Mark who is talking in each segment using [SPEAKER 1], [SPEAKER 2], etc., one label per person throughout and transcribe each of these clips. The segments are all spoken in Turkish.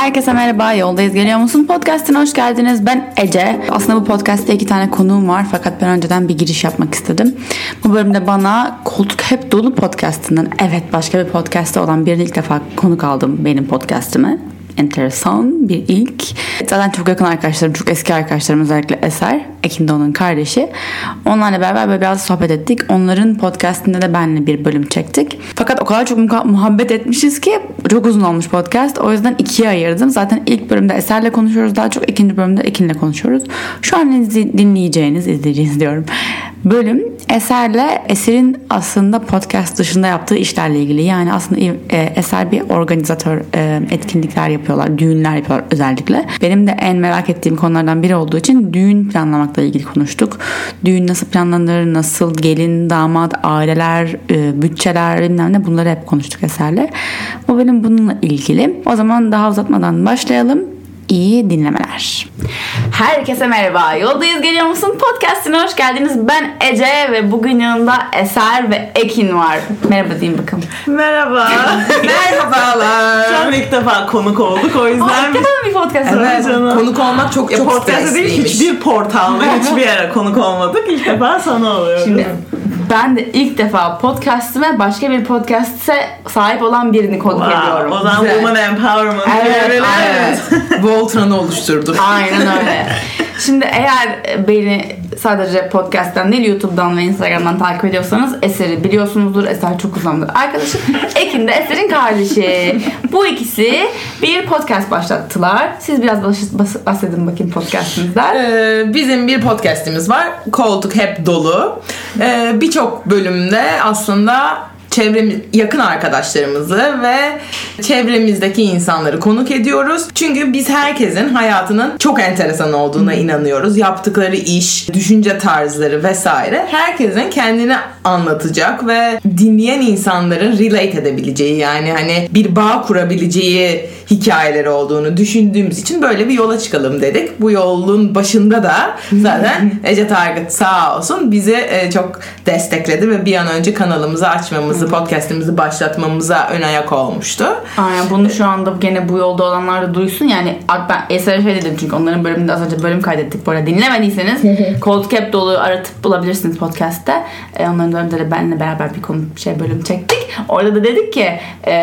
[SPEAKER 1] Herkese merhaba, Yoldayız Geliyor Musun? Podcast'ine hoş geldiniz. Ben Ece. Aslında bu podcast'te iki tane konuğum var fakat ben önceden bir giriş yapmak istedim. Bu bölümde bana Koltuk Hep Dolu podcast'inden, evet başka bir podcast'te olan birini ilk defa konuk aldım benim podcast'ime enteresan bir ilk. Zaten çok yakın arkadaşlarım, çok eski arkadaşlarım özellikle Eser, Ekin onun kardeşi. Onlarla beraber böyle biraz sohbet ettik. Onların podcastinde de benle bir bölüm çektik. Fakat o kadar çok muhabbet etmişiz ki çok uzun olmuş podcast. O yüzden ikiye ayırdım. Zaten ilk bölümde Eser'le konuşuyoruz daha çok. ikinci bölümde Ekin'le konuşuyoruz. Şu an dinleyeceğiniz, izleyeceğiniz diyorum. Bölüm Eser'le Eser'in aslında podcast dışında yaptığı işlerle ilgili. Yani aslında e, Eser bir organizatör, e, etkinlikler yapıyor yapıyorlar. Düğünler yapıyorlar özellikle. Benim de en merak ettiğim konulardan biri olduğu için düğün planlamakla ilgili konuştuk. Düğün nasıl planlanır, nasıl gelin, damat, aileler, e, bütçeler bilmem ne bunları hep konuştuk eserle. Bu bölüm bununla ilgili. O zaman daha uzatmadan başlayalım. İyi dinlemeler. Herkese merhaba. Yoldayız geliyor musun? Podcast'ine hoş geldiniz. Ben Ece ve bugün yanımda Eser ve Ekin var. Merhaba diyeyim bakın.
[SPEAKER 2] Merhaba.
[SPEAKER 1] Merhabalar.
[SPEAKER 2] Şu an ilk defa konuk olduk o yüzden.
[SPEAKER 1] Aa, ilk defa bir podcast
[SPEAKER 3] evet, canım. Konuk olmak çok çok podcast
[SPEAKER 2] değil hiçbir portalda hiçbir yere konuk olmadık. İlk defa sana oluyorum.
[SPEAKER 1] Şimdi ben de ilk defa podcast'ime başka bir podcast'e sahip olan birini konuk wow, ediyorum.
[SPEAKER 2] O zaman Güzel. Woman Empowerment.
[SPEAKER 1] Evet, evet.
[SPEAKER 3] Voltron'u oluşturdu.
[SPEAKER 1] Aynen öyle. Şimdi eğer beni sadece podcast'ten değil YouTube'dan ve Instagram'dan takip ediyorsanız Eser'i biliyorsunuzdur. Eser çok uzandır arkadaşım. Ekin de Eser'in kardeşi. Bu ikisi bir podcast başlattılar. Siz biraz bahsedin bakayım podcast'inizden.
[SPEAKER 3] Ee, bizim bir podcast'imiz var. Koltuk hep dolu. Ee, Birçok bölümde aslında çevremiz, yakın arkadaşlarımızı ve çevremizdeki insanları konuk ediyoruz. Çünkü biz herkesin hayatının çok enteresan olduğuna inanıyoruz. Yaptıkları iş, düşünce tarzları vesaire herkesin kendini anlatacak ve dinleyen insanların relate edebileceği yani hani bir bağ kurabileceği hikayeleri olduğunu düşündüğümüz için böyle bir yola çıkalım dedik. Bu yolun başında da zaten Ece Target sağ olsun bizi e, çok destekledi ve bir an önce kanalımızı açmamızı, podcast'imizi başlatmamıza ön ayak olmuştu.
[SPEAKER 1] Aynen bunu şu anda gene bu yolda olanlar da duysun. Yani ben Eser'e şey dedim çünkü onların bölümünde az önce bölüm kaydettik. Bu arada dinlemediyseniz Cold Cap dolu aratıp bulabilirsiniz podcast'te. E, onların bölümde de benle beraber bir konu şey bölüm çektik. Orada da dedik ki e,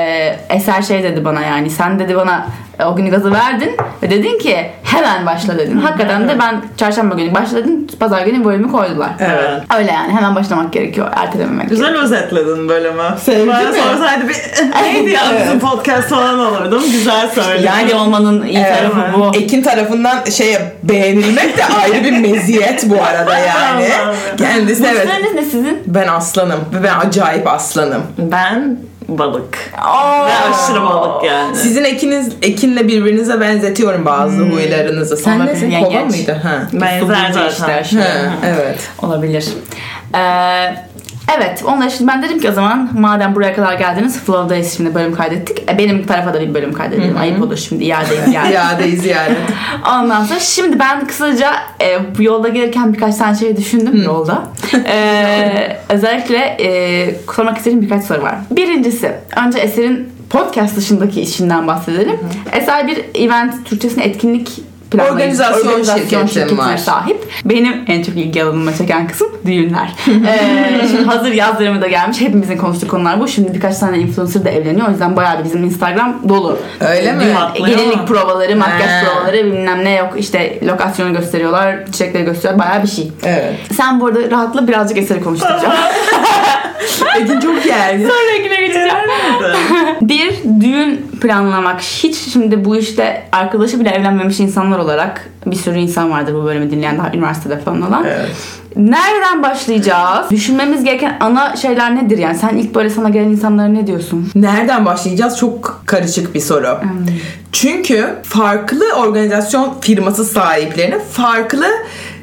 [SPEAKER 1] Eser şey dedi bana yani sen dedi bana o günü gazı verdin ve dedin ki hemen başla dedin. Hakikaten de ben çarşamba günü başladım. Pazar günü bölümü koydular.
[SPEAKER 2] Evet.
[SPEAKER 1] Öyle yani hemen başlamak gerekiyor. Ertelememek
[SPEAKER 2] Güzel
[SPEAKER 1] gerekiyor.
[SPEAKER 2] özetledin bölümü.
[SPEAKER 3] Sevdin
[SPEAKER 2] Bana
[SPEAKER 3] mi?
[SPEAKER 2] sorsaydı bir neydi ya bizim podcast falan olurdum. Güzel söyledin.
[SPEAKER 1] Yani olmanın iyi
[SPEAKER 3] Evet.
[SPEAKER 1] tarafı bu.
[SPEAKER 3] Ekin tarafından şey beğenilmek de ayrı bir meziyet bu arada yani. Kendisi evet.
[SPEAKER 1] Burçlarınız ne sizin?
[SPEAKER 3] Ben aslanım ve ben acayip aslanım.
[SPEAKER 2] Ben balık.
[SPEAKER 1] Oo.
[SPEAKER 2] Ve aşırı balık yani.
[SPEAKER 3] Sizin ekiniz ekinle birbirinize benzetiyorum bazı huylarınızı. Sen
[SPEAKER 1] Olabilir,
[SPEAKER 3] nesin?
[SPEAKER 1] yengeç.
[SPEAKER 3] Kova mıydı? Ha.
[SPEAKER 2] Benzer zaten.
[SPEAKER 1] işte aşırı.
[SPEAKER 3] ha. Evet.
[SPEAKER 1] Olabilir. Ee, evet onunla şimdi ben dedim ki o zaman madem buraya kadar geldiniz Flow'dayız şimdi bölüm kaydettik. E, benim tarafa da bir bölüm kaydedelim. Ayıp olur şimdi iadeyim yani.
[SPEAKER 3] İadeyi ziyaret.
[SPEAKER 1] Ondan sonra şimdi ben kısaca e, bu yolda gelirken birkaç tane şey düşündüm yolda. E, özellikle e, sormak istediğim birkaç soru var. Birincisi önce Eser'in podcast dışındaki işinden bahsedelim. Eser bir event Türkçesine etkinlik planlayıcı,
[SPEAKER 3] Organizasyon şirketim
[SPEAKER 1] şirketine
[SPEAKER 3] var.
[SPEAKER 1] sahip. Benim en çok ilgi alanıma çeken kısım düğünler. ee, şimdi hazır yaz dönemi de gelmiş. Hepimizin konuştuğu konular bu. Şimdi birkaç tane influencer da evleniyor. O yüzden bayağı bir bizim Instagram dolu.
[SPEAKER 3] Öyle mi?
[SPEAKER 1] Düğün,
[SPEAKER 2] Patlıyor
[SPEAKER 1] gelinlik provaları, makyaj
[SPEAKER 3] He.
[SPEAKER 1] provaları bilmem ne yok. İşte lokasyonu gösteriyorlar, çiçekleri gösteriyorlar. Bayağı bir şey.
[SPEAKER 3] Evet.
[SPEAKER 1] Sen bu arada rahatla birazcık eseri konuşturacağım.
[SPEAKER 3] Ekin çok geldi.
[SPEAKER 1] Sonra Ekin'e geçeceğim. Bir düğün planlamak. Hiç şimdi bu işte arkadaşı bile evlenmemiş insanlar olarak bir sürü insan vardır bu bölümü dinleyen daha üniversitede falan olan.
[SPEAKER 3] Evet.
[SPEAKER 1] Nereden başlayacağız? Düşünmemiz gereken ana şeyler nedir yani? Sen ilk böyle sana gelen insanlara ne diyorsun?
[SPEAKER 3] Nereden başlayacağız? Çok karışık bir soru. Çünkü farklı organizasyon firması sahiplerinin farklı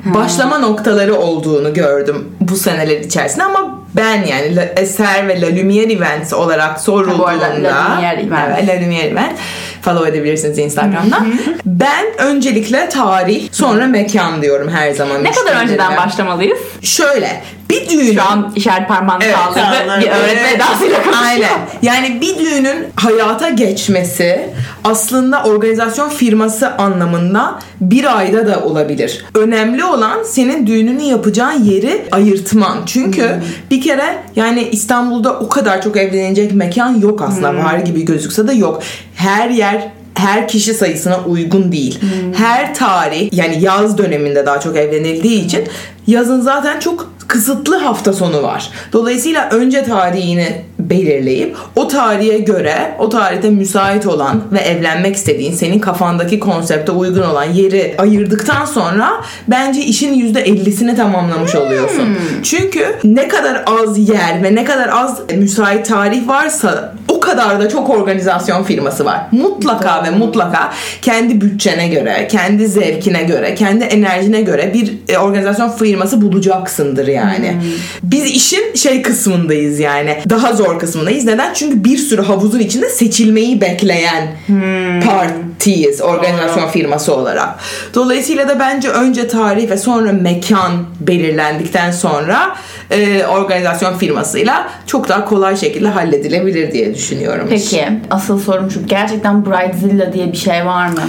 [SPEAKER 3] başlama noktaları olduğunu gördüm bu seneler içerisinde ama ben yani La- Eser ve La Lumiere Events olarak sorulduğunda
[SPEAKER 1] Bu arada La Lumiere Events.
[SPEAKER 3] Evet, La Lumiere Events follow edebilirsiniz Instagram'dan. ben öncelikle tarih sonra mekan diyorum her zaman.
[SPEAKER 1] Ne kadar önceden başlamalıyız?
[SPEAKER 3] Şöyle bir düğünün
[SPEAKER 1] Şu an işaret parmağını
[SPEAKER 3] Evet,
[SPEAKER 1] kaldırdı. Bir öğretmen
[SPEAKER 3] Evet.
[SPEAKER 1] edasıyla konuşuyor.
[SPEAKER 3] Aynen. Yani bir düğünün hayata geçmesi aslında organizasyon firması anlamında bir ayda da olabilir. Önemli olan senin düğününü yapacağın yeri ayırtman. Çünkü
[SPEAKER 1] Hmm.
[SPEAKER 3] bir kere yani İstanbul'da o kadar çok evlenecek mekan yok aslında.
[SPEAKER 1] Hmm.
[SPEAKER 3] Var gibi gözükse de yok. Her yer her kişi sayısına uygun değil.
[SPEAKER 1] Hmm.
[SPEAKER 3] Her tarih yani yaz döneminde daha çok evlenildiği için yazın zaten çok kısıtlı hafta sonu var. Dolayısıyla önce tarihini belirleyip o tarihe göre o tarihte müsait olan ve evlenmek istediğin senin kafandaki konsepte uygun olan yeri ayırdıktan sonra bence işin %50'sini tamamlamış oluyorsun. Çünkü ne kadar az yer ve ne kadar az müsait tarih varsa o kadar da çok organizasyon firması var. Mutlaka ve mutlaka kendi bütçene göre, kendi zevkine göre, kendi enerjine göre bir e, organizasyon firması bulacaksındır yani. Biz işin şey kısmındayız yani. Daha zor kısmındayız. Neden? Çünkü bir sürü havuzun içinde seçilmeyi bekleyen partiyiz organizasyon firması olarak. Dolayısıyla da bence önce tarih ve sonra mekan belirlendikten sonra e, organizasyon firmasıyla çok daha kolay şekilde halledilebilir diye düşünüyorum.
[SPEAKER 1] Peki asıl sorum şu. Gerçekten Bridezilla diye bir şey var mı?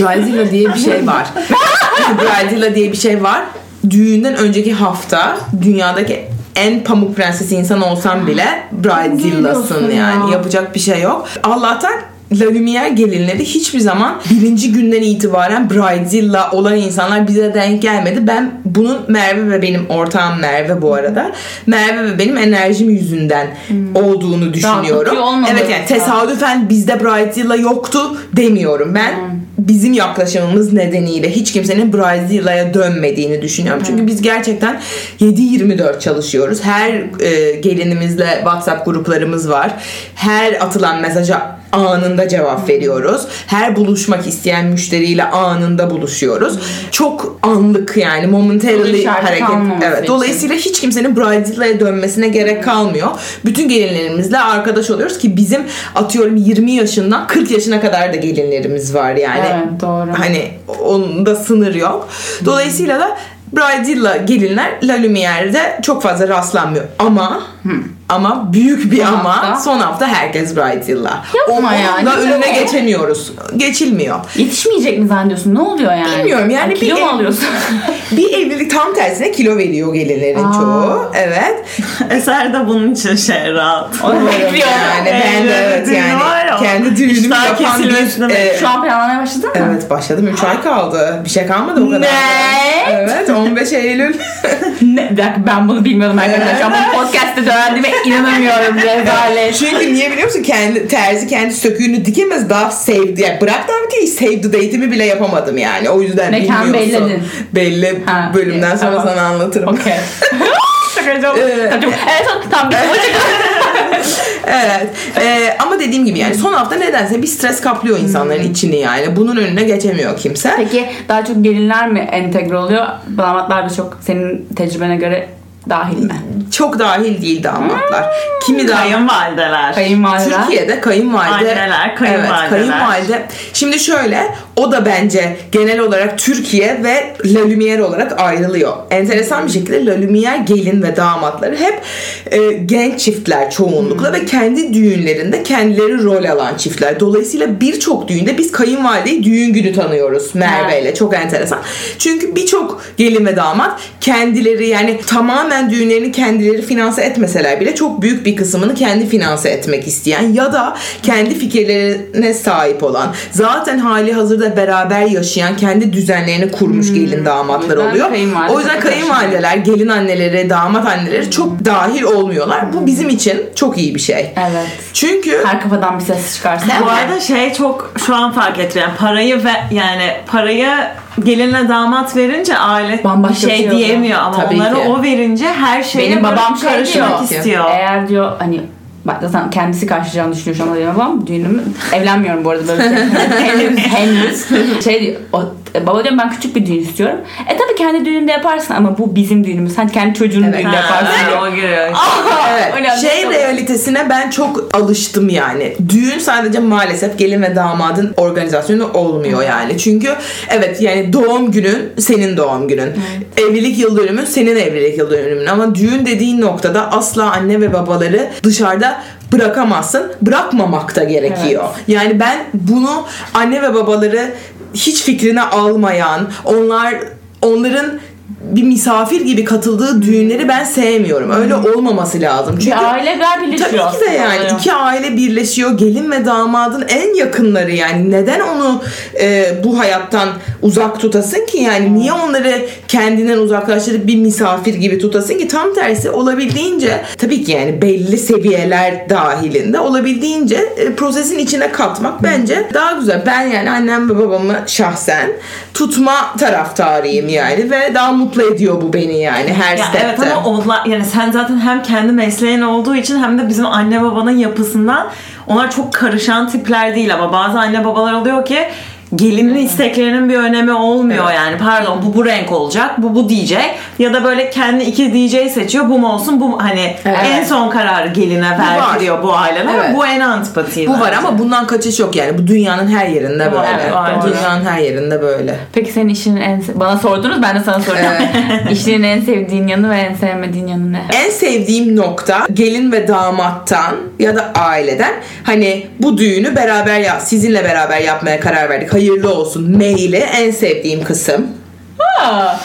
[SPEAKER 3] Bridezilla diye bir şey var. Bridezilla diye bir şey var. Düğünden önceki hafta dünyadaki en pamuk prensesi insan olsam bile Bridezilla'sın yani.
[SPEAKER 1] ya.
[SPEAKER 3] Yapacak bir şey yok. Allah'tan La Lumière gelinleri hiçbir zaman birinci günden itibaren Bridezilla olan insanlar bize denk gelmedi. Ben bunun Merve ve benim ortağım Merve bu arada. Merve ve benim enerjim yüzünden olduğunu düşünüyorum. Evet yani tesadüfen bizde Bridezilla yoktu demiyorum. Ben bizim yaklaşımımız nedeniyle hiç kimsenin Bridezilla'ya dönmediğini düşünüyorum. Çünkü biz gerçekten 7-24 çalışıyoruz. Her e, gelinimizle WhatsApp gruplarımız var. Her atılan mesaja anında cevap veriyoruz. Her buluşmak isteyen müşteriyle anında buluşuyoruz. Çok anlık yani momentarily hareket. Evet.
[SPEAKER 1] için.
[SPEAKER 3] Dolayısıyla hiç kimsenin Bridezilla'ya dönmesine gerek kalmıyor. Bütün gelinlerimizle arkadaş oluyoruz ki bizim atıyorum 20 yaşından 40 yaşına kadar da gelinlerimiz var yani.
[SPEAKER 1] Evet, doğru.
[SPEAKER 3] Hani onun da sınır yok. Dolayısıyla da Bridezilla gelinler La Lumiere'de çok fazla rastlanmıyor. Ama ama büyük bir
[SPEAKER 1] Son
[SPEAKER 3] ama
[SPEAKER 1] hafta.
[SPEAKER 3] son hafta herkes Bridezilla.
[SPEAKER 1] Yapma ya,
[SPEAKER 3] Onun da
[SPEAKER 1] güzel
[SPEAKER 3] önüne
[SPEAKER 1] o.
[SPEAKER 3] geçemiyoruz. Geçilmiyor.
[SPEAKER 1] Yetişmeyecek mi zannediyorsun? Ne oluyor yani?
[SPEAKER 3] Bilmiyorum, yani
[SPEAKER 1] Ay, kilo
[SPEAKER 3] bir-
[SPEAKER 1] mu alıyorsun?
[SPEAKER 3] Bir evlilik tam tersine kilo veriyor gelinlerin
[SPEAKER 1] Aa.
[SPEAKER 3] çoğu. Evet.
[SPEAKER 2] Eser de bunun için şey rahat.
[SPEAKER 1] Onu bekliyorum.
[SPEAKER 3] Yani ben de evet yani kendi düğünümü
[SPEAKER 2] iştah
[SPEAKER 3] yapan bir e,
[SPEAKER 1] Şu an planlamaya başladın mı?
[SPEAKER 3] Evet başladım 3 ay kaldı. Bir şey kalmadı o kadar.
[SPEAKER 1] Ne?
[SPEAKER 3] Evet 15 Eylül.
[SPEAKER 1] Ne? Bir dakika ben bunu bilmiyordum arkadaşlar. Şu an bu podcast'te öğrendiğime inanamıyorum. Rezalet.
[SPEAKER 3] Çünkü niye biliyor musun? Kendi terzi kendi söküğünü dikemez daha sevdi. Yani bırak davetiyeyi save the date'imi bile yapamadım yani. O yüzden
[SPEAKER 1] Mekan
[SPEAKER 3] bilmiyorsun.
[SPEAKER 1] belledin.
[SPEAKER 3] Belli
[SPEAKER 1] Ha,
[SPEAKER 3] bölümden sonra
[SPEAKER 1] tamam.
[SPEAKER 3] sana anlatırım.
[SPEAKER 1] Okey. Çok heyecanlı.
[SPEAKER 3] Evet.
[SPEAKER 1] Evet tamam.
[SPEAKER 3] Evet. Ee, ama dediğim gibi yani son hafta nedense bir stres kaplıyor insanların içini yani. Bunun önüne geçemiyor kimse.
[SPEAKER 1] Peki daha çok gelinler mi entegre oluyor? Damatlar da çok senin tecrübene göre dahil mi?
[SPEAKER 3] Çok dahil değil damatlar. Kimi daha
[SPEAKER 2] Kayınvalideler.
[SPEAKER 1] Kayınvalideler.
[SPEAKER 3] Türkiye'de kayınvalide
[SPEAKER 2] Anneler, kayınvalideler.
[SPEAKER 3] Evet, kayınvalide. Şimdi şöyle o da bence genel olarak Türkiye ve La Lumière olarak ayrılıyor. Enteresan bir şekilde La Lumière gelin ve damatları hep e, genç çiftler çoğunlukla ve kendi düğünlerinde kendileri rol alan çiftler. Dolayısıyla birçok düğünde biz kayınvalideyi düğün günü tanıyoruz Merve ile. Çok enteresan. Çünkü birçok gelin ve damat kendileri yani tamamen düğünlerini kendileri finanse etmeseler bile çok büyük bir kısmını kendi finanse etmek isteyen ya da kendi fikirlerine sahip olan zaten hali hazırda beraber yaşayan kendi düzenlerini kurmuş gelin damatlar
[SPEAKER 1] O
[SPEAKER 3] oluyor. O yüzden kayınvalideler, gelin anneleri, damat anneleri çok dahil olmuyorlar. Bu bizim için çok iyi bir şey.
[SPEAKER 1] Evet.
[SPEAKER 3] Çünkü
[SPEAKER 1] Her kafadan bir ses çıkarsa.
[SPEAKER 2] Bu arada şey çok şu an fark ettim. Yani parayı ve yani parayı gelinle damat verince aile
[SPEAKER 1] Bambaşka
[SPEAKER 2] bir şey
[SPEAKER 1] şey
[SPEAKER 2] diyemiyor ama
[SPEAKER 3] Tabii
[SPEAKER 2] onları
[SPEAKER 3] ki.
[SPEAKER 2] o verince her şeye
[SPEAKER 1] Benim babam şey
[SPEAKER 2] karışmak
[SPEAKER 1] diyor.
[SPEAKER 2] istiyor.
[SPEAKER 1] Eğer diyor hani bak zaten kendisi karşılayacağını düşünüyor şu an benim babam. Düğünümü evlenmiyorum bu arada böyle şey. henüz henüz. Şey diyor, o baba diyorum ben küçük bir düğün istiyorum. E tabii kendi düğününde yaparsın ama bu bizim düğünümüz. Sen kendi çocuğunun
[SPEAKER 3] Evet.
[SPEAKER 1] düğününde
[SPEAKER 2] Ha,
[SPEAKER 1] yaparsın
[SPEAKER 2] giriyor.
[SPEAKER 3] Evet.
[SPEAKER 1] Öyle
[SPEAKER 3] şey
[SPEAKER 1] anladım.
[SPEAKER 3] realitesine ben çok alıştım yani. Düğün sadece maalesef gelin ve damadın organizasyonu olmuyor yani. Çünkü evet yani doğum günün senin doğum günün. Evlilik yıl dönümün senin evlilik yıl dönümün. Ama düğün dediğin noktada asla anne ve babaları dışarıda bırakamazsın. Bırakmamak da gerekiyor. Yani ben bunu anne ve babaları hiç fikrine almayan, onlar onların bir misafir gibi katıldığı düğünleri ben sevmiyorum. Öyle olmaması lazım. Çünkü
[SPEAKER 1] Bir aileler birleşiyor
[SPEAKER 3] Tabii ki de yani
[SPEAKER 1] oluyor.
[SPEAKER 3] iki aile birleşiyor. Gelin ve damadın en yakınları yani. Neden onu e, bu hayattan uzak tutasın ki yani? Niye onları kendinden uzaklaştırıp bir misafir gibi tutasın ki? Tam tersi olabildiğince tabii ki yani belli seviyeler dahilinde olabildiğince e, prosesin içine katmak bence daha güzel. Ben yani annem ve babamı şahsen tutma taraftarıyım yani ve daha mutlu ediyor bu beni yani her
[SPEAKER 2] Ya
[SPEAKER 3] stepte.
[SPEAKER 2] evet ama onlar yani sen zaten hem kendi mesleğin olduğu için hem de bizim anne babanın yapısından onlar çok karışan tipler değil ama bazı anne babalar oluyor ki gelinin isteklerinin bir önemi olmuyor
[SPEAKER 3] Evet.
[SPEAKER 2] yani pardon bu bu renk olacak bu bu diyecek ya da böyle kendi iki DJ seçiyor bu mu olsun bu mu? hani
[SPEAKER 3] Evet.
[SPEAKER 2] en son kararı geline verdiriyor bu aileler
[SPEAKER 3] Evet.
[SPEAKER 2] bu en antipati
[SPEAKER 3] Bu var ama bundan kaçış yok yani. Bu dünyanın her yerinde böyle.
[SPEAKER 2] Evet, var,
[SPEAKER 3] dünyanın her yerinde böyle.
[SPEAKER 1] Peki senin işinin en... Bana sordunuz ben de sana soracağım. İşinin en sevdiğin yanı ve en sevmediğin yanı ne?
[SPEAKER 3] En sevdiğim nokta gelin ve damattan ya da aileden hani bu düğünü beraber ya sizinle beraber yapmaya karar verdik. Hayırlı olsun maili en sevdiğim kısım.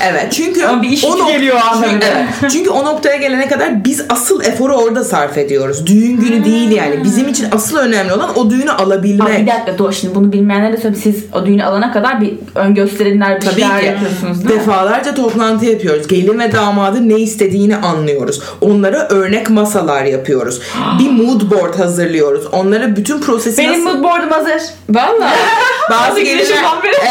[SPEAKER 3] Evet çünkü
[SPEAKER 1] Ama bir iş
[SPEAKER 3] o nok-
[SPEAKER 1] geliyor
[SPEAKER 3] çünkü, evet, çünkü o noktaya gelene kadar biz asıl eforu orada sarf ediyoruz. Düğün günü değil yani. Bizim için asıl önemli olan o düğünü
[SPEAKER 1] Aa,
[SPEAKER 3] alabilmek.
[SPEAKER 1] bir dakika dur şimdi bunu bilmeyenlere de söyleyeyim. Siz o düğünü alana kadar bir ön gösterimler bir
[SPEAKER 3] Tabii
[SPEAKER 1] şeyler
[SPEAKER 3] ki.
[SPEAKER 1] yapıyorsunuz değil mi?
[SPEAKER 3] Defalarca toplantı yapıyoruz. Gelin ve damadın ne istediğini anlıyoruz. Onlara örnek masalar yapıyoruz. bir mood board hazırlıyoruz. Onlara bütün prosesi
[SPEAKER 1] Benim
[SPEAKER 3] nasıl...
[SPEAKER 1] mood board'um hazır.
[SPEAKER 3] Valla. bazı gelinler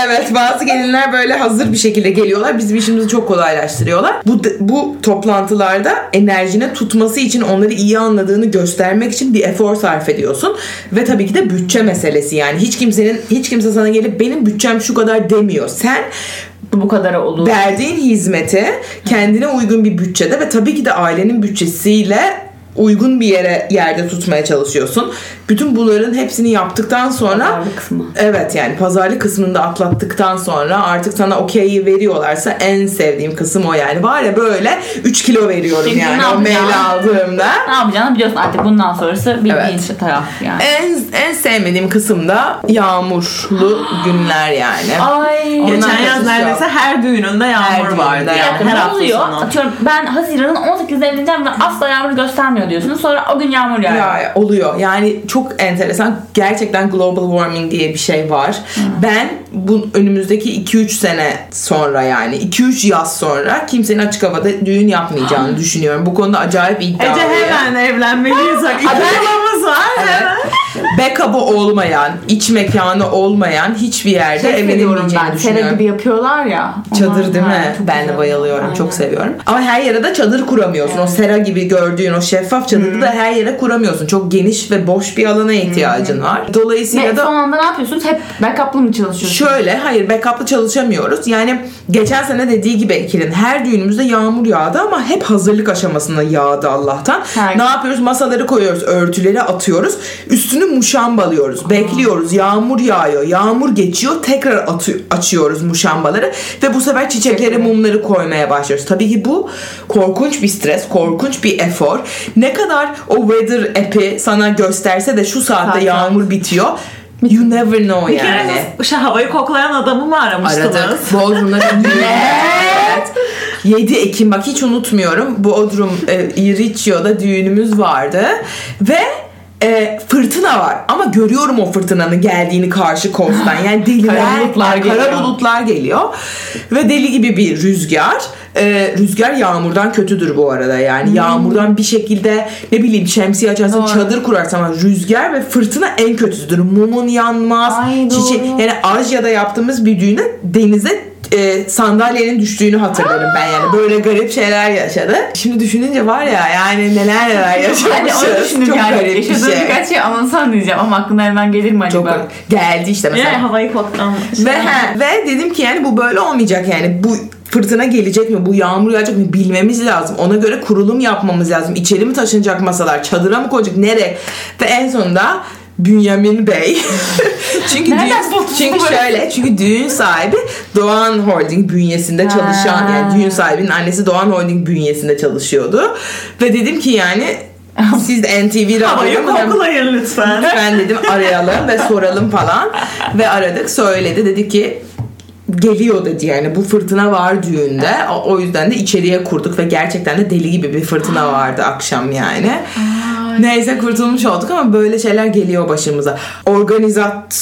[SPEAKER 3] evet bazı gelinler böyle hazır bir şekilde geliyorlar. Bizim işimizi çok kolaylaştırıyorlar. Bu bu toplantılarda enerjine tutması için onları iyi anladığını göstermek için bir efor sarf ediyorsun ve tabii ki de bütçe meselesi yani hiç kimsenin hiç kimse sana gelip benim bütçem şu kadar demiyor. Sen
[SPEAKER 1] Bu bu kadar olur.
[SPEAKER 3] verdiğin hizmeti kendine uygun bir bütçede ve tabii ki de ailenin bütçesiyle uygun bir yere yerde tutmaya çalışıyorsun. Bütün bunların hepsini yaptıktan sonra
[SPEAKER 1] Pazarlık kısmı.
[SPEAKER 3] evet yani pazarlık kısmını da atlattıktan sonra artık sana okeyi veriyorlarsa en sevdiğim kısım o yani. Var ya böyle 3 kilo veriyorum
[SPEAKER 1] Şimdi
[SPEAKER 3] yani o
[SPEAKER 1] yapacağım?
[SPEAKER 3] aldığımda.
[SPEAKER 1] Ne yapacağını biliyorsun artık bundan sonrası bildiğin
[SPEAKER 3] Evet.
[SPEAKER 1] taraf yani.
[SPEAKER 3] En, en sevmediğim kısım da yağmurlu günler yani.
[SPEAKER 1] Ay.
[SPEAKER 2] Geçen yaz
[SPEAKER 3] kaçış
[SPEAKER 2] neredeyse her düğününde yağmur
[SPEAKER 3] Her
[SPEAKER 2] vardı
[SPEAKER 3] yani.
[SPEAKER 2] her
[SPEAKER 1] ne
[SPEAKER 2] hafta
[SPEAKER 1] oluyor?
[SPEAKER 2] sonu.
[SPEAKER 1] Atıyorum ben Haziran'ın 18'inde evleneceğim ve asla yağmur göstermiyor diyorsunuz. Sonra o gün yağmur yağıyor.
[SPEAKER 3] Ya oluyor. Yani çok enteresan. Gerçekten global warming diye bir şey var. Ben bu önümüzdeki 2-3 sene sonra yani 2-3 yaz sonra kimsenin açık havada düğün yapmayacağını düşünüyorum. Bu konuda acayip iddialıyım.
[SPEAKER 2] Ece hemen evlenmeliyiz bak. İki yılımız var hemen.
[SPEAKER 3] Backup'ı olmayan, iç mekanı olmayan hiçbir yerde
[SPEAKER 1] Şey
[SPEAKER 3] evlenemeyeceğini
[SPEAKER 1] ben.
[SPEAKER 3] Düşünüyorum.
[SPEAKER 1] gibi yapıyorlar ya.
[SPEAKER 3] Çadır değil mi?
[SPEAKER 1] çok
[SPEAKER 3] Ben de
[SPEAKER 1] güzel.
[SPEAKER 3] bayılıyorum.
[SPEAKER 1] Aynen.
[SPEAKER 3] Çok seviyorum. Ama her yere de çadır kuramıyorsun. O sera gibi gördüğün o şeffaf çadırı da her yere kuramıyorsun. Çok geniş ve boş bir alana ihtiyacın var. Dolayısıyla
[SPEAKER 1] Ve
[SPEAKER 3] da
[SPEAKER 1] son anda ne yapıyorsunuz? Hep backup'lı mı çalışıyorsunuz?
[SPEAKER 3] Şöyle hayır backup'lı çalışamıyoruz. Yani geçen sene dediği gibi Ekil'in her düğünümüzde yağmur yağdı ama hep hazırlık aşamasında yağdı Allah'tan.
[SPEAKER 1] Her-
[SPEAKER 3] Ne yapıyoruz? Masaları koyuyoruz, örtüleri atıyoruz. Üstünü muşambalıyoruz. Bekliyoruz. Yağmur yağıyor. Yağmur geçiyor. Tekrar atı- açıyoruz muşambaları ve bu sefer çiçekleri, mumları koymaya başlıyoruz. Tabii ki bu korkunç bir stres, korkunç bir efor. Ne kadar o weather app'i sana gösterse de şu saatte
[SPEAKER 1] Saat,
[SPEAKER 3] yağmur bitiyor. You never know
[SPEAKER 2] Bir kere
[SPEAKER 3] yani.
[SPEAKER 2] siz şu havayı koklayan adamı mı aramıştınız?
[SPEAKER 3] Aradık. Bodrum'da bir evet. 7 Ekim bak hiç unutmuyorum. Bodrum e, İriçio'da düğünümüz vardı. Ve e, fırtına var ama görüyorum o fırtınanın geldiğini karşı kostan yani deliler
[SPEAKER 1] Kara bulutlar
[SPEAKER 3] kara
[SPEAKER 1] geliyor.
[SPEAKER 3] bulutlar geliyor. Ve deli gibi bir rüzgar. E, rüzgar yağmurdan kötüdür bu arada yani. Yağmurdan bir şekilde ne bileyim şemsiye açarsın
[SPEAKER 1] Doğru.
[SPEAKER 3] çadır kurarsın ama rüzgar ve fırtına en kötüsüdür. Mumun yanmaz
[SPEAKER 1] Ay,
[SPEAKER 3] çiçek yani Asya'da yaptığımız bir düğünde denize e, sandalyenin düştüğünü hatırlarım ben yani. Böyle garip şeyler yaşadı. Şimdi düşününce var ya yani neler neler
[SPEAKER 1] Hani
[SPEAKER 3] yaşamışız.
[SPEAKER 1] onu düşündüm
[SPEAKER 3] Çok
[SPEAKER 1] yani.
[SPEAKER 3] garip bir
[SPEAKER 1] Yaşadığım
[SPEAKER 3] şey.
[SPEAKER 1] birkaç şey anlatsan diyeceğim ama aklına hemen gelir mi acaba?
[SPEAKER 3] Çok garip. geldi işte mesela.
[SPEAKER 2] Yani havayı koktan.
[SPEAKER 3] Ve, he, ve dedim ki yani bu böyle olmayacak yani bu fırtına gelecek mi? Bu yağmur yağacak mı? Bilmemiz lazım. Ona göre kurulum yapmamız lazım. İçeri mi taşınacak masalar? Çadıra mı koyacak? Nereye? Ve en sonunda Bünyamin Bey. çünkü
[SPEAKER 1] Nereden
[SPEAKER 3] düğün, çünkü
[SPEAKER 1] bunu?
[SPEAKER 3] şöyle çünkü düğün sahibi Doğan Holding bünyesinde çalışan
[SPEAKER 1] Ha.
[SPEAKER 3] yani düğün sahibinin annesi Doğan Holding bünyesinde çalışıyordu. Ve dedim ki yani siz de NTV mı?
[SPEAKER 2] koklayın lütfen.
[SPEAKER 3] Ben dedim arayalım ve soralım falan. Ve aradık söyledi. Dedi ki geliyor dedi yani bu fırtına var düğünde. O yüzden de içeriye kurduk ve gerçekten de deli gibi bir fırtına vardı akşam yani. Neyse kurtulmuş olduk ama böyle şeyler geliyor başımıza. Organizat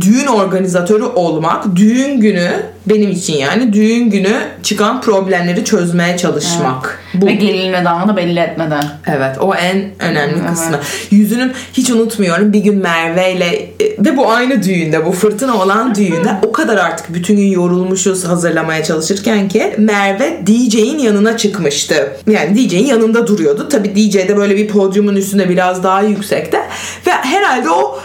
[SPEAKER 3] düğün organizatörü olmak, düğün günü benim için yani düğün günü çıkan problemleri çözmeye çalışmak. Bu
[SPEAKER 1] Ve gelin ve damadı belli etmeden.
[SPEAKER 3] Evet o en önemli
[SPEAKER 1] Evet.
[SPEAKER 3] kısmı. Yüzünün hiç unutmuyorum bir gün Merve ile e, ve bu aynı düğünde bu fırtına olan düğünde o kadar artık bütün gün yorulmuşuz hazırlamaya çalışırken ki Merve DJ'in yanına çıkmıştı. Yani DJ'in yanında duruyordu. Tabi DJ de böyle bir podyumun üstünde biraz daha yüksekte ve herhalde o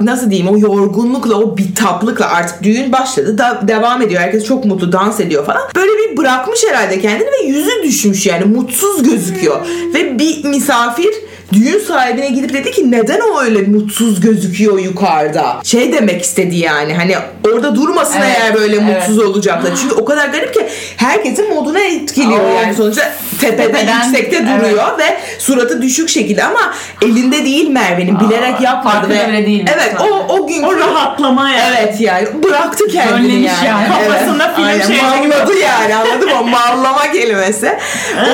[SPEAKER 3] nasıl diyeyim o yorgunlukla o bitaplıkla artık düğün başladı da devam ediyor. Herkes çok mutlu dans ediyor falan. Böyle bir bırakmış herhalde kendini ve yüzü düşmüş yani mutsuz gözüküyor. Ve bir misafir düğün sahibine gidip dedi ki neden o öyle mutsuz gözüküyor yukarıda? Şey demek istedi yani hani orada durmasın
[SPEAKER 1] Evet,
[SPEAKER 3] eğer böyle
[SPEAKER 1] evet.
[SPEAKER 3] mutsuz olacaklar. Çünkü o kadar garip ki herkesin moduna etkiliyor
[SPEAKER 1] Evet.
[SPEAKER 3] yani sonuçta tepede
[SPEAKER 1] Tepeden,
[SPEAKER 3] yüksekte
[SPEAKER 1] evet.
[SPEAKER 3] duruyor ve suratı düşük şekilde ama elinde değil Merve'nin bilerek yapmadı ve
[SPEAKER 1] değil
[SPEAKER 3] evet o o gün
[SPEAKER 2] O rahatlama yani.
[SPEAKER 3] Evet yani bıraktı kendini
[SPEAKER 1] Önlemiş
[SPEAKER 3] yani.
[SPEAKER 1] yani.
[SPEAKER 2] Kafasında film
[SPEAKER 3] Aynen,
[SPEAKER 2] şeridi gibi.
[SPEAKER 3] Malladı yani anladın mı? Mallama kelimesi.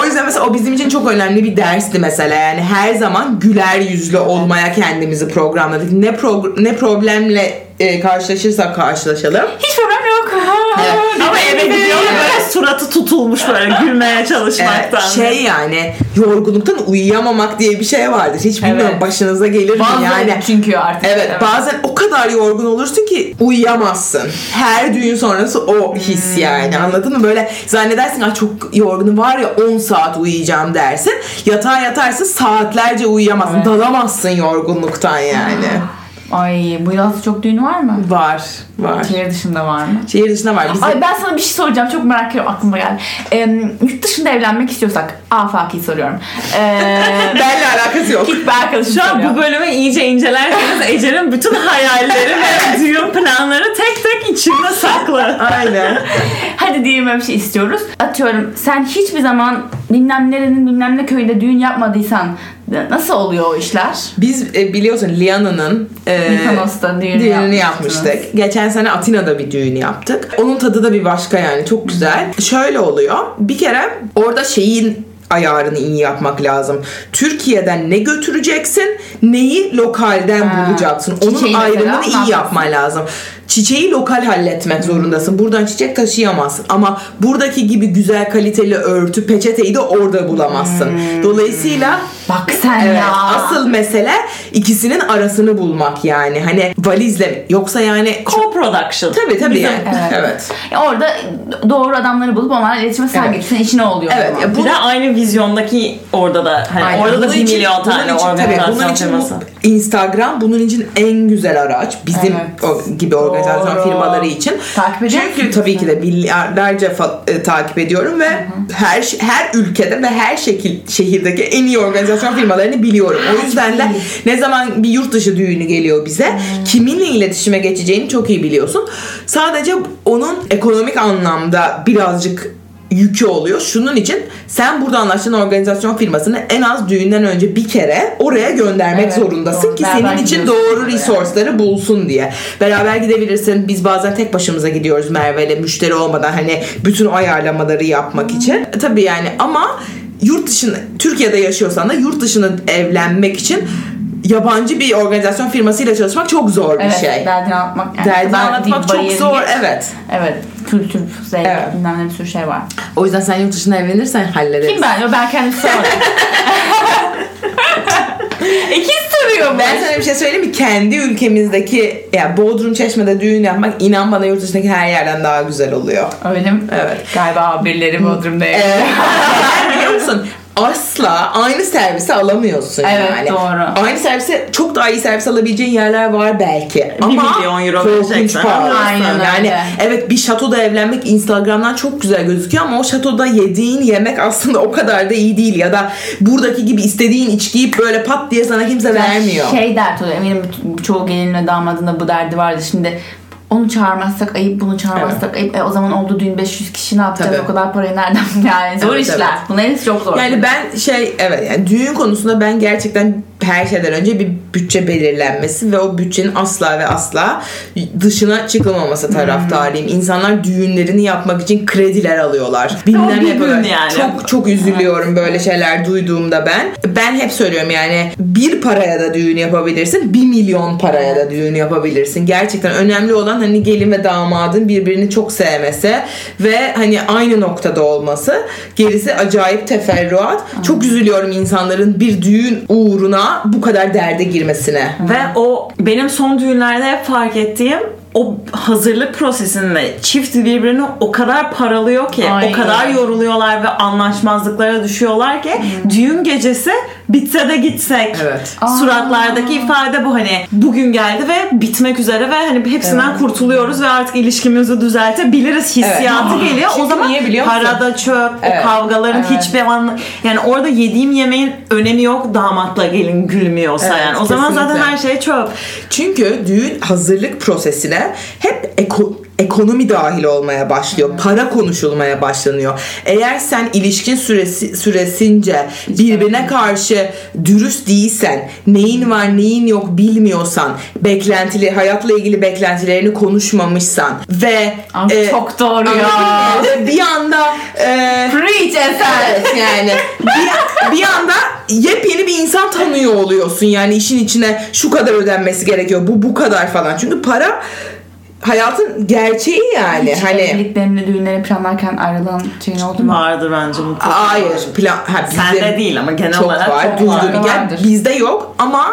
[SPEAKER 3] o yüzden mesela o bizim için çok önemli bir dersti mesela. Yani her zaman güler yüzlü olmaya kendimizi programladık. Ne pro- ne problemle e, karşılaşırsak karşılaşalım.
[SPEAKER 1] Hiç problem.
[SPEAKER 2] Ama eve gidiyor böyle suratı tutulmuş böyle gülmeye
[SPEAKER 3] Ee,
[SPEAKER 2] çalışmaktan.
[SPEAKER 3] şey yani yorgunluktan uyuyamamak diye bir şey vardır. Hiç bilmiyorum
[SPEAKER 1] Evet.
[SPEAKER 3] başınıza gelir mi
[SPEAKER 1] Bazı
[SPEAKER 3] yani.
[SPEAKER 1] çünkü artık.
[SPEAKER 3] Evet, bazen o kadar yorgun olursun ki uyuyamazsın. Her düğün sonrası o his
[SPEAKER 1] Hmm.
[SPEAKER 3] yani anladın mı? Böyle zannedersin ay çok yorgunum var ya 10 saat uyuyacağım dersin. Yatağa yatarsın saatlerce uyuyamazsın.
[SPEAKER 1] Evet.
[SPEAKER 3] Dalamazsın yorgunluktan yani.
[SPEAKER 1] Ay bu yaz çok düğün var mı?
[SPEAKER 3] Var, var.
[SPEAKER 1] Şehir dışında var mı?
[SPEAKER 3] Şehir dışında var. Bizim
[SPEAKER 1] Ay ben sana bir şey soracağım. Çok merak ediyorum aklıma geldi. Ee, yurt dışında evlenmek istiyorsak afaki soruyorum. Ee,
[SPEAKER 3] benle alakası yok.
[SPEAKER 1] hiçbir arkadaşım
[SPEAKER 2] Şu an
[SPEAKER 1] soruyor.
[SPEAKER 2] bu bölümü iyice incelerseniz Ece'nin bütün hayalleri ve düğün planları tek tek içinde saklı.
[SPEAKER 3] Aynen.
[SPEAKER 1] Hadi diyelim öyle bir şey istiyoruz. Atıyorum sen hiçbir zaman bilmem nerenin bilmem ne köyünde düğün yapmadıysan nasıl oluyor o işler?
[SPEAKER 3] Biz e, biliyorsun Liana'nın e,
[SPEAKER 1] düğünü yapmıştınız.
[SPEAKER 3] yapmıştık. Geçen sene Atina'da bir düğün yaptık. Onun tadı da bir başka yani çok güzel. Şöyle oluyor. Bir kere orada şeyin ayarını iyi yapmak lazım. Türkiye'den ne götüreceksin, neyi lokalden
[SPEAKER 1] Ha,
[SPEAKER 3] bulacaksın. Onun
[SPEAKER 1] çiçeği
[SPEAKER 3] ayrımını iyi yapman lazım. Çiçeği lokal halletmek zorundasın. Buradan çiçek taşıyamazsın. Ama buradaki gibi güzel kaliteli örtü, peçeteyi de orada bulamazsın. Dolayısıyla
[SPEAKER 1] Bak sen
[SPEAKER 3] Evet,
[SPEAKER 1] ya.
[SPEAKER 3] asıl mesele ikisinin arasını bulmak yani. Hani valizle yoksa yani
[SPEAKER 2] Co-production.
[SPEAKER 3] tabii tabii
[SPEAKER 2] Bizim-
[SPEAKER 3] yani.
[SPEAKER 1] Evet.
[SPEAKER 3] Evet.
[SPEAKER 1] Ya orada doğru adamları bulup onlarla iletişime sen
[SPEAKER 3] Evet.
[SPEAKER 1] geçiyorsun. işine oluyor.
[SPEAKER 3] Evet, ya
[SPEAKER 2] Bir de aynı vizyondaki orada da hani
[SPEAKER 1] Aynen.
[SPEAKER 2] orada da
[SPEAKER 3] Bunun
[SPEAKER 2] 1
[SPEAKER 3] için-
[SPEAKER 2] milyon tane organizasyon
[SPEAKER 3] bunun için bu Instagram bunun için en güzel araç. Bizim
[SPEAKER 1] Evet.
[SPEAKER 3] o gibi organizasyon
[SPEAKER 1] Doğru.
[SPEAKER 3] firmaları için.
[SPEAKER 1] Takip ediyor
[SPEAKER 3] Çünkü tabii ki de milyarlarca fa- e, takip ediyorum ve her ş- her ülkede ve her şekil şehirdeki en iyi organizasyon firmalarını biliyorum. O yüzden de ne zaman bir yurt dışı düğünü geliyor bize kiminle iletişime geçeceğini çok iyi biliyorsun. Sadece onun ekonomik anlamda birazcık yükü oluyor. Şunun için sen burada anlaştığın organizasyon firmasını en az düğünden önce bir kere oraya göndermek
[SPEAKER 1] Evet,
[SPEAKER 3] zorundasın
[SPEAKER 1] doğru.
[SPEAKER 3] ki
[SPEAKER 1] Beraber
[SPEAKER 3] senin için doğru resource'ları bulsun diye. Beraber gidebilirsin. Biz bazen tek başımıza gidiyoruz Merve'yle müşteri olmadan hani bütün ayarlamaları yapmak için. Tabii yani ama yurt dışında Türkiye'de yaşıyorsan da yurt dışında evlenmek için yabancı bir organizasyon firmasıyla çalışmak çok zor bir
[SPEAKER 1] Evet,
[SPEAKER 3] şey.
[SPEAKER 1] derdini anlatmak. Yani
[SPEAKER 3] Derdini anlatmak çok zor.
[SPEAKER 1] geç.
[SPEAKER 3] Evet.
[SPEAKER 1] Evet. Kültür, zevk,
[SPEAKER 3] Evet.
[SPEAKER 1] bilmem ne bir sürü şey var.
[SPEAKER 3] O yüzden sen yurt dışında evlenirsen hallederiz.
[SPEAKER 1] Kim ben? Ben kendim sormadım. İkiz soruyor
[SPEAKER 3] Ben sana bir şey söyleyeyim mi? Kendi ülkemizdeki ya Bodrum Çeşme'de düğün yapmak inan bana yurt dışındaki her yerden daha güzel oluyor.
[SPEAKER 1] Öyle mi?
[SPEAKER 3] Evet.
[SPEAKER 1] Galiba birileri Bodrum'da
[SPEAKER 3] biliyor musun? Asla aynı servisi alamıyorsun
[SPEAKER 1] Evet,
[SPEAKER 3] yani.
[SPEAKER 1] doğru.
[SPEAKER 3] Aynı servise çok daha iyi servis alabileceğin yerler var belki. Ama
[SPEAKER 2] milyon euro vereceksen.
[SPEAKER 1] Aynen
[SPEAKER 3] Yani
[SPEAKER 1] öyle.
[SPEAKER 3] evet bir şatoda evlenmek Instagram'dan çok güzel gözüküyor ama o şatoda yediğin yemek aslında o kadar da iyi değil ya da buradaki gibi istediğin içkiyi böyle pat diye sana kimse vermiyor.
[SPEAKER 1] Şey dert oluyor. Eminim çoğu gelin ve damadın da bu derdi vardı. Şimdi onu çağırmazsak ayıp, bunu çağırmazsak ayıp. E, o zaman oldu düğün 500 kişi ne yapacağız?
[SPEAKER 3] Tabii.
[SPEAKER 1] O kadar parayı nereden yani? Zor
[SPEAKER 3] Evet,
[SPEAKER 1] işler.
[SPEAKER 3] evet.
[SPEAKER 1] Bunların hepsi çok zor.
[SPEAKER 3] Yani ben şey evet yani düğün konusunda ben gerçekten her şeyden önce bir bütçe belirlenmesi ve o bütçenin asla ve asla dışına çıkılmaması taraftarıyım. İnsanlar düğünlerini yapmak için krediler alıyorlar. Bilmem ne yapıyorlar.
[SPEAKER 2] yani.
[SPEAKER 3] Çok çok üzülüyorum böyle şeyler duyduğumda ben. Ben hep söylüyorum yani bir paraya da düğün yapabilirsin. Bir milyon paraya da düğün yapabilirsin. Gerçekten önemli olan hani gelin ve damadın birbirini çok sevmesi ve hani aynı noktada olması. Gerisi acayip teferruat. Çok üzülüyorum insanların bir düğün uğruna bu kadar derde girmesine.
[SPEAKER 2] Ve o benim son düğünlerde hep fark ettiğim o hazırlık prosesinde çift birbirini o kadar paralıyor ki
[SPEAKER 1] Ay.
[SPEAKER 2] o kadar yoruluyorlar ve anlaşmazlıklara düşüyorlar ki düğün gecesi bitse de gitsek
[SPEAKER 3] Evet.
[SPEAKER 2] suratlardaki ifade bu hani bugün geldi ve bitmek üzere ve hani hepsinden kurtuluyoruz ve artık ilişkimizi düzeltebiliriz hissiyatı
[SPEAKER 3] Evet.
[SPEAKER 2] geliyor.
[SPEAKER 3] Çünkü
[SPEAKER 2] o zaman
[SPEAKER 3] niye biliyor musun?
[SPEAKER 2] parada çöp,
[SPEAKER 3] Evet.
[SPEAKER 2] o kavgaların
[SPEAKER 1] Evet.
[SPEAKER 2] hiçbir an yani orada yediğim yemeğin önemi yok damatla gelin gülmüyorsa
[SPEAKER 3] Evet,
[SPEAKER 2] yani. O zaman zaten
[SPEAKER 3] kesinlikle.
[SPEAKER 2] her şey çöp.
[SPEAKER 3] Çünkü düğün hazırlık prosesine hep eko- ekonomi dahil olmaya başlıyor. Para konuşulmaya başlanıyor. Eğer sen ilişkin süresi süresince birbirine karşı dürüst değilsen, neyin var neyin yok bilmiyorsan, beklentili hayatla ilgili beklentilerini konuşmamışsan ve
[SPEAKER 1] Ay,
[SPEAKER 3] e,
[SPEAKER 1] çok doğru ya.
[SPEAKER 3] bir anda e,
[SPEAKER 1] Preach eser.
[SPEAKER 3] Yani bir, bir anda yepyeni bir insan tanıyor oluyorsun yani işin içine şu kadar ödenmesi gerekiyor bu bu kadar falan çünkü para hayatın gerçeği yani
[SPEAKER 1] Hiç
[SPEAKER 3] hani
[SPEAKER 1] evliliklerini, düğünlerini planlarken ayrılan şeyin oldu mu?
[SPEAKER 2] Vardır bence mutlaka.
[SPEAKER 3] hayır plan ha,
[SPEAKER 2] Sende değil ama genel
[SPEAKER 3] çok
[SPEAKER 2] olarak
[SPEAKER 3] var
[SPEAKER 2] çok
[SPEAKER 3] duyduğum
[SPEAKER 2] var.
[SPEAKER 3] yani
[SPEAKER 1] Vardır.
[SPEAKER 3] bizde yok ama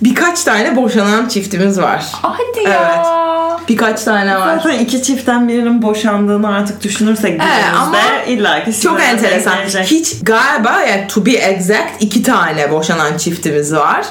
[SPEAKER 3] birkaç tane boşanan çiftimiz var
[SPEAKER 1] Hadi ya.
[SPEAKER 3] birkaç tane var
[SPEAKER 2] Zaten iki çiftten birinin boşandığını artık düşünürsek günümüzde
[SPEAKER 3] ama
[SPEAKER 2] illa ki
[SPEAKER 3] Çok enteresan.
[SPEAKER 2] denk gelecek.
[SPEAKER 3] Hiç galiba yani to be exact iki tane boşanan çiftimiz var.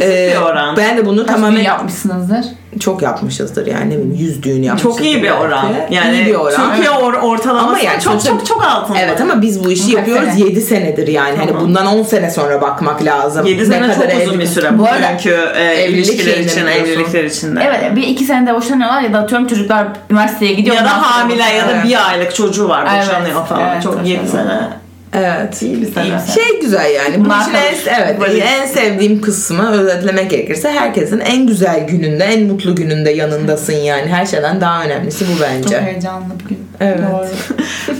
[SPEAKER 3] Ee,
[SPEAKER 2] bir oran.
[SPEAKER 3] Ben de bunu
[SPEAKER 1] Kaç
[SPEAKER 3] tamamen
[SPEAKER 1] yapmışsınızdır?
[SPEAKER 3] Çok yapmışızdır yani ne bileyim 100 düğün yapmışızdır.
[SPEAKER 2] çok iyi bir
[SPEAKER 3] belki.
[SPEAKER 2] oran. Yani
[SPEAKER 3] iyi bir oran.
[SPEAKER 2] Türkiye or- ortalaması
[SPEAKER 3] Ama yani
[SPEAKER 2] çok çok çok altında.
[SPEAKER 3] Evet ama biz bu işi yapıyoruz
[SPEAKER 1] sene?
[SPEAKER 3] 7 senedir yani. Hani
[SPEAKER 2] Tamam.
[SPEAKER 3] bundan 10 sene sonra bakmak lazım.
[SPEAKER 2] 7
[SPEAKER 3] Ne
[SPEAKER 2] sene çok
[SPEAKER 3] kadar
[SPEAKER 2] uzun
[SPEAKER 3] evli-
[SPEAKER 2] bir süre.
[SPEAKER 1] Bu arada
[SPEAKER 2] Bugünkü e,
[SPEAKER 3] evlilik
[SPEAKER 2] ilişkiler için, evlilikler için de.
[SPEAKER 1] Evet bir iki senede boşanıyorlar ya da atıyorum çocuklar üniversiteye gidiyor.
[SPEAKER 2] Ya da hamile ya da
[SPEAKER 3] Evet.
[SPEAKER 2] bir aylık çocuğu var
[SPEAKER 1] Evet,
[SPEAKER 2] boşanıyor falan.
[SPEAKER 1] evet,
[SPEAKER 2] çok 7
[SPEAKER 1] boşanıyor.
[SPEAKER 2] sene.
[SPEAKER 3] Evet.
[SPEAKER 2] İyi bir sene.
[SPEAKER 3] Şey güzel yani. Bu
[SPEAKER 1] Bunlar
[SPEAKER 3] işin en, evet, en sevdiğim kısmı özetlemek gerekirse herkesin en güzel gününde, en mutlu gününde yanındasın yani. Her şeyden daha önemlisi bu
[SPEAKER 1] Çok
[SPEAKER 3] bence.
[SPEAKER 1] heyecanlı bir gün.
[SPEAKER 3] Evet.
[SPEAKER 1] Doğru.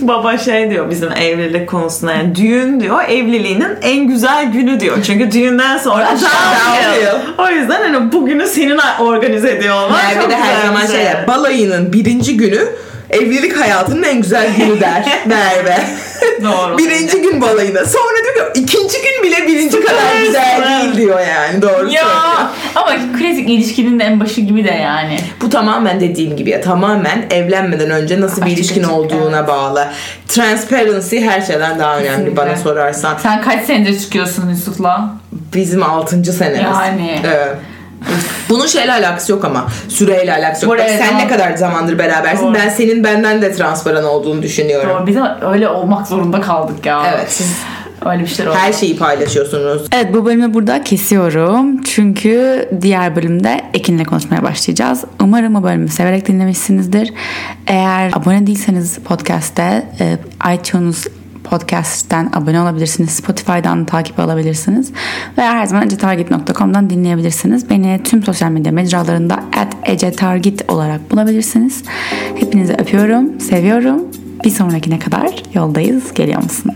[SPEAKER 2] Baba şey diyor bizim evlilik konusunda yani düğün diyor evliliğinin en güzel günü diyor. Çünkü düğünden sonra. O yüzden hani bugünü senin organize ediyor olman
[SPEAKER 3] Merve
[SPEAKER 2] çok
[SPEAKER 3] de her zaman
[SPEAKER 2] bir
[SPEAKER 3] şey der, balayının birinci günü evlilik hayatının en güzel günü der Merve.
[SPEAKER 1] Doğru.
[SPEAKER 3] birinci gün balayına. Sonra diyor ki ikinci gün bile birinci kadar güzel değil diyor yani. Doğru
[SPEAKER 1] Ya
[SPEAKER 3] söylüyor.
[SPEAKER 1] ama klasik ilişkinin de en başı gibi de yani.
[SPEAKER 3] Bu tamamen dediğim gibi ya tamamen evlenmeden önce nasıl bir ilişkin olduğuna bağlı. Transparency her şeyden daha önemli
[SPEAKER 1] Kesinlikle.
[SPEAKER 3] bana sorarsan.
[SPEAKER 1] Sen kaç senedir çıkıyorsun Yusuf'la?
[SPEAKER 3] Bizim 6. senemiz.
[SPEAKER 1] Yani.
[SPEAKER 3] Evet. Bunun şeyle alakası yok ama süreyle alakası yok.
[SPEAKER 1] Bu
[SPEAKER 3] Bak sen
[SPEAKER 1] ama-
[SPEAKER 3] ne kadar zamandır berabersin.
[SPEAKER 1] Doğru.
[SPEAKER 3] Ben senin benden de transparan olduğunu düşünüyorum.
[SPEAKER 1] Doğru. Biz de öyle olmak zorunda kaldık ya.
[SPEAKER 3] Evet siz
[SPEAKER 1] Öyle bir şeyler oldu.
[SPEAKER 3] her şeyi paylaşıyorsunuz.
[SPEAKER 1] Evet bu bölümü burada kesiyorum. Çünkü diğer bölümde Ekin'le konuşmaya başlayacağız. Umarım bu bölümü severek dinlemişsinizdir. Eğer abone değilseniz podcast'te e, iTunes Podcast'ten abone olabilirsiniz. Spotify'dan takip alabilirsiniz. Veya her zaman ecetargit.com'dan dinleyebilirsiniz. Beni tüm sosyal medya mecralarında at ecetargit olarak bulabilirsiniz. Hepinizi öpüyorum, seviyorum. Bir sonrakine kadar yoldayız. Geliyor musun?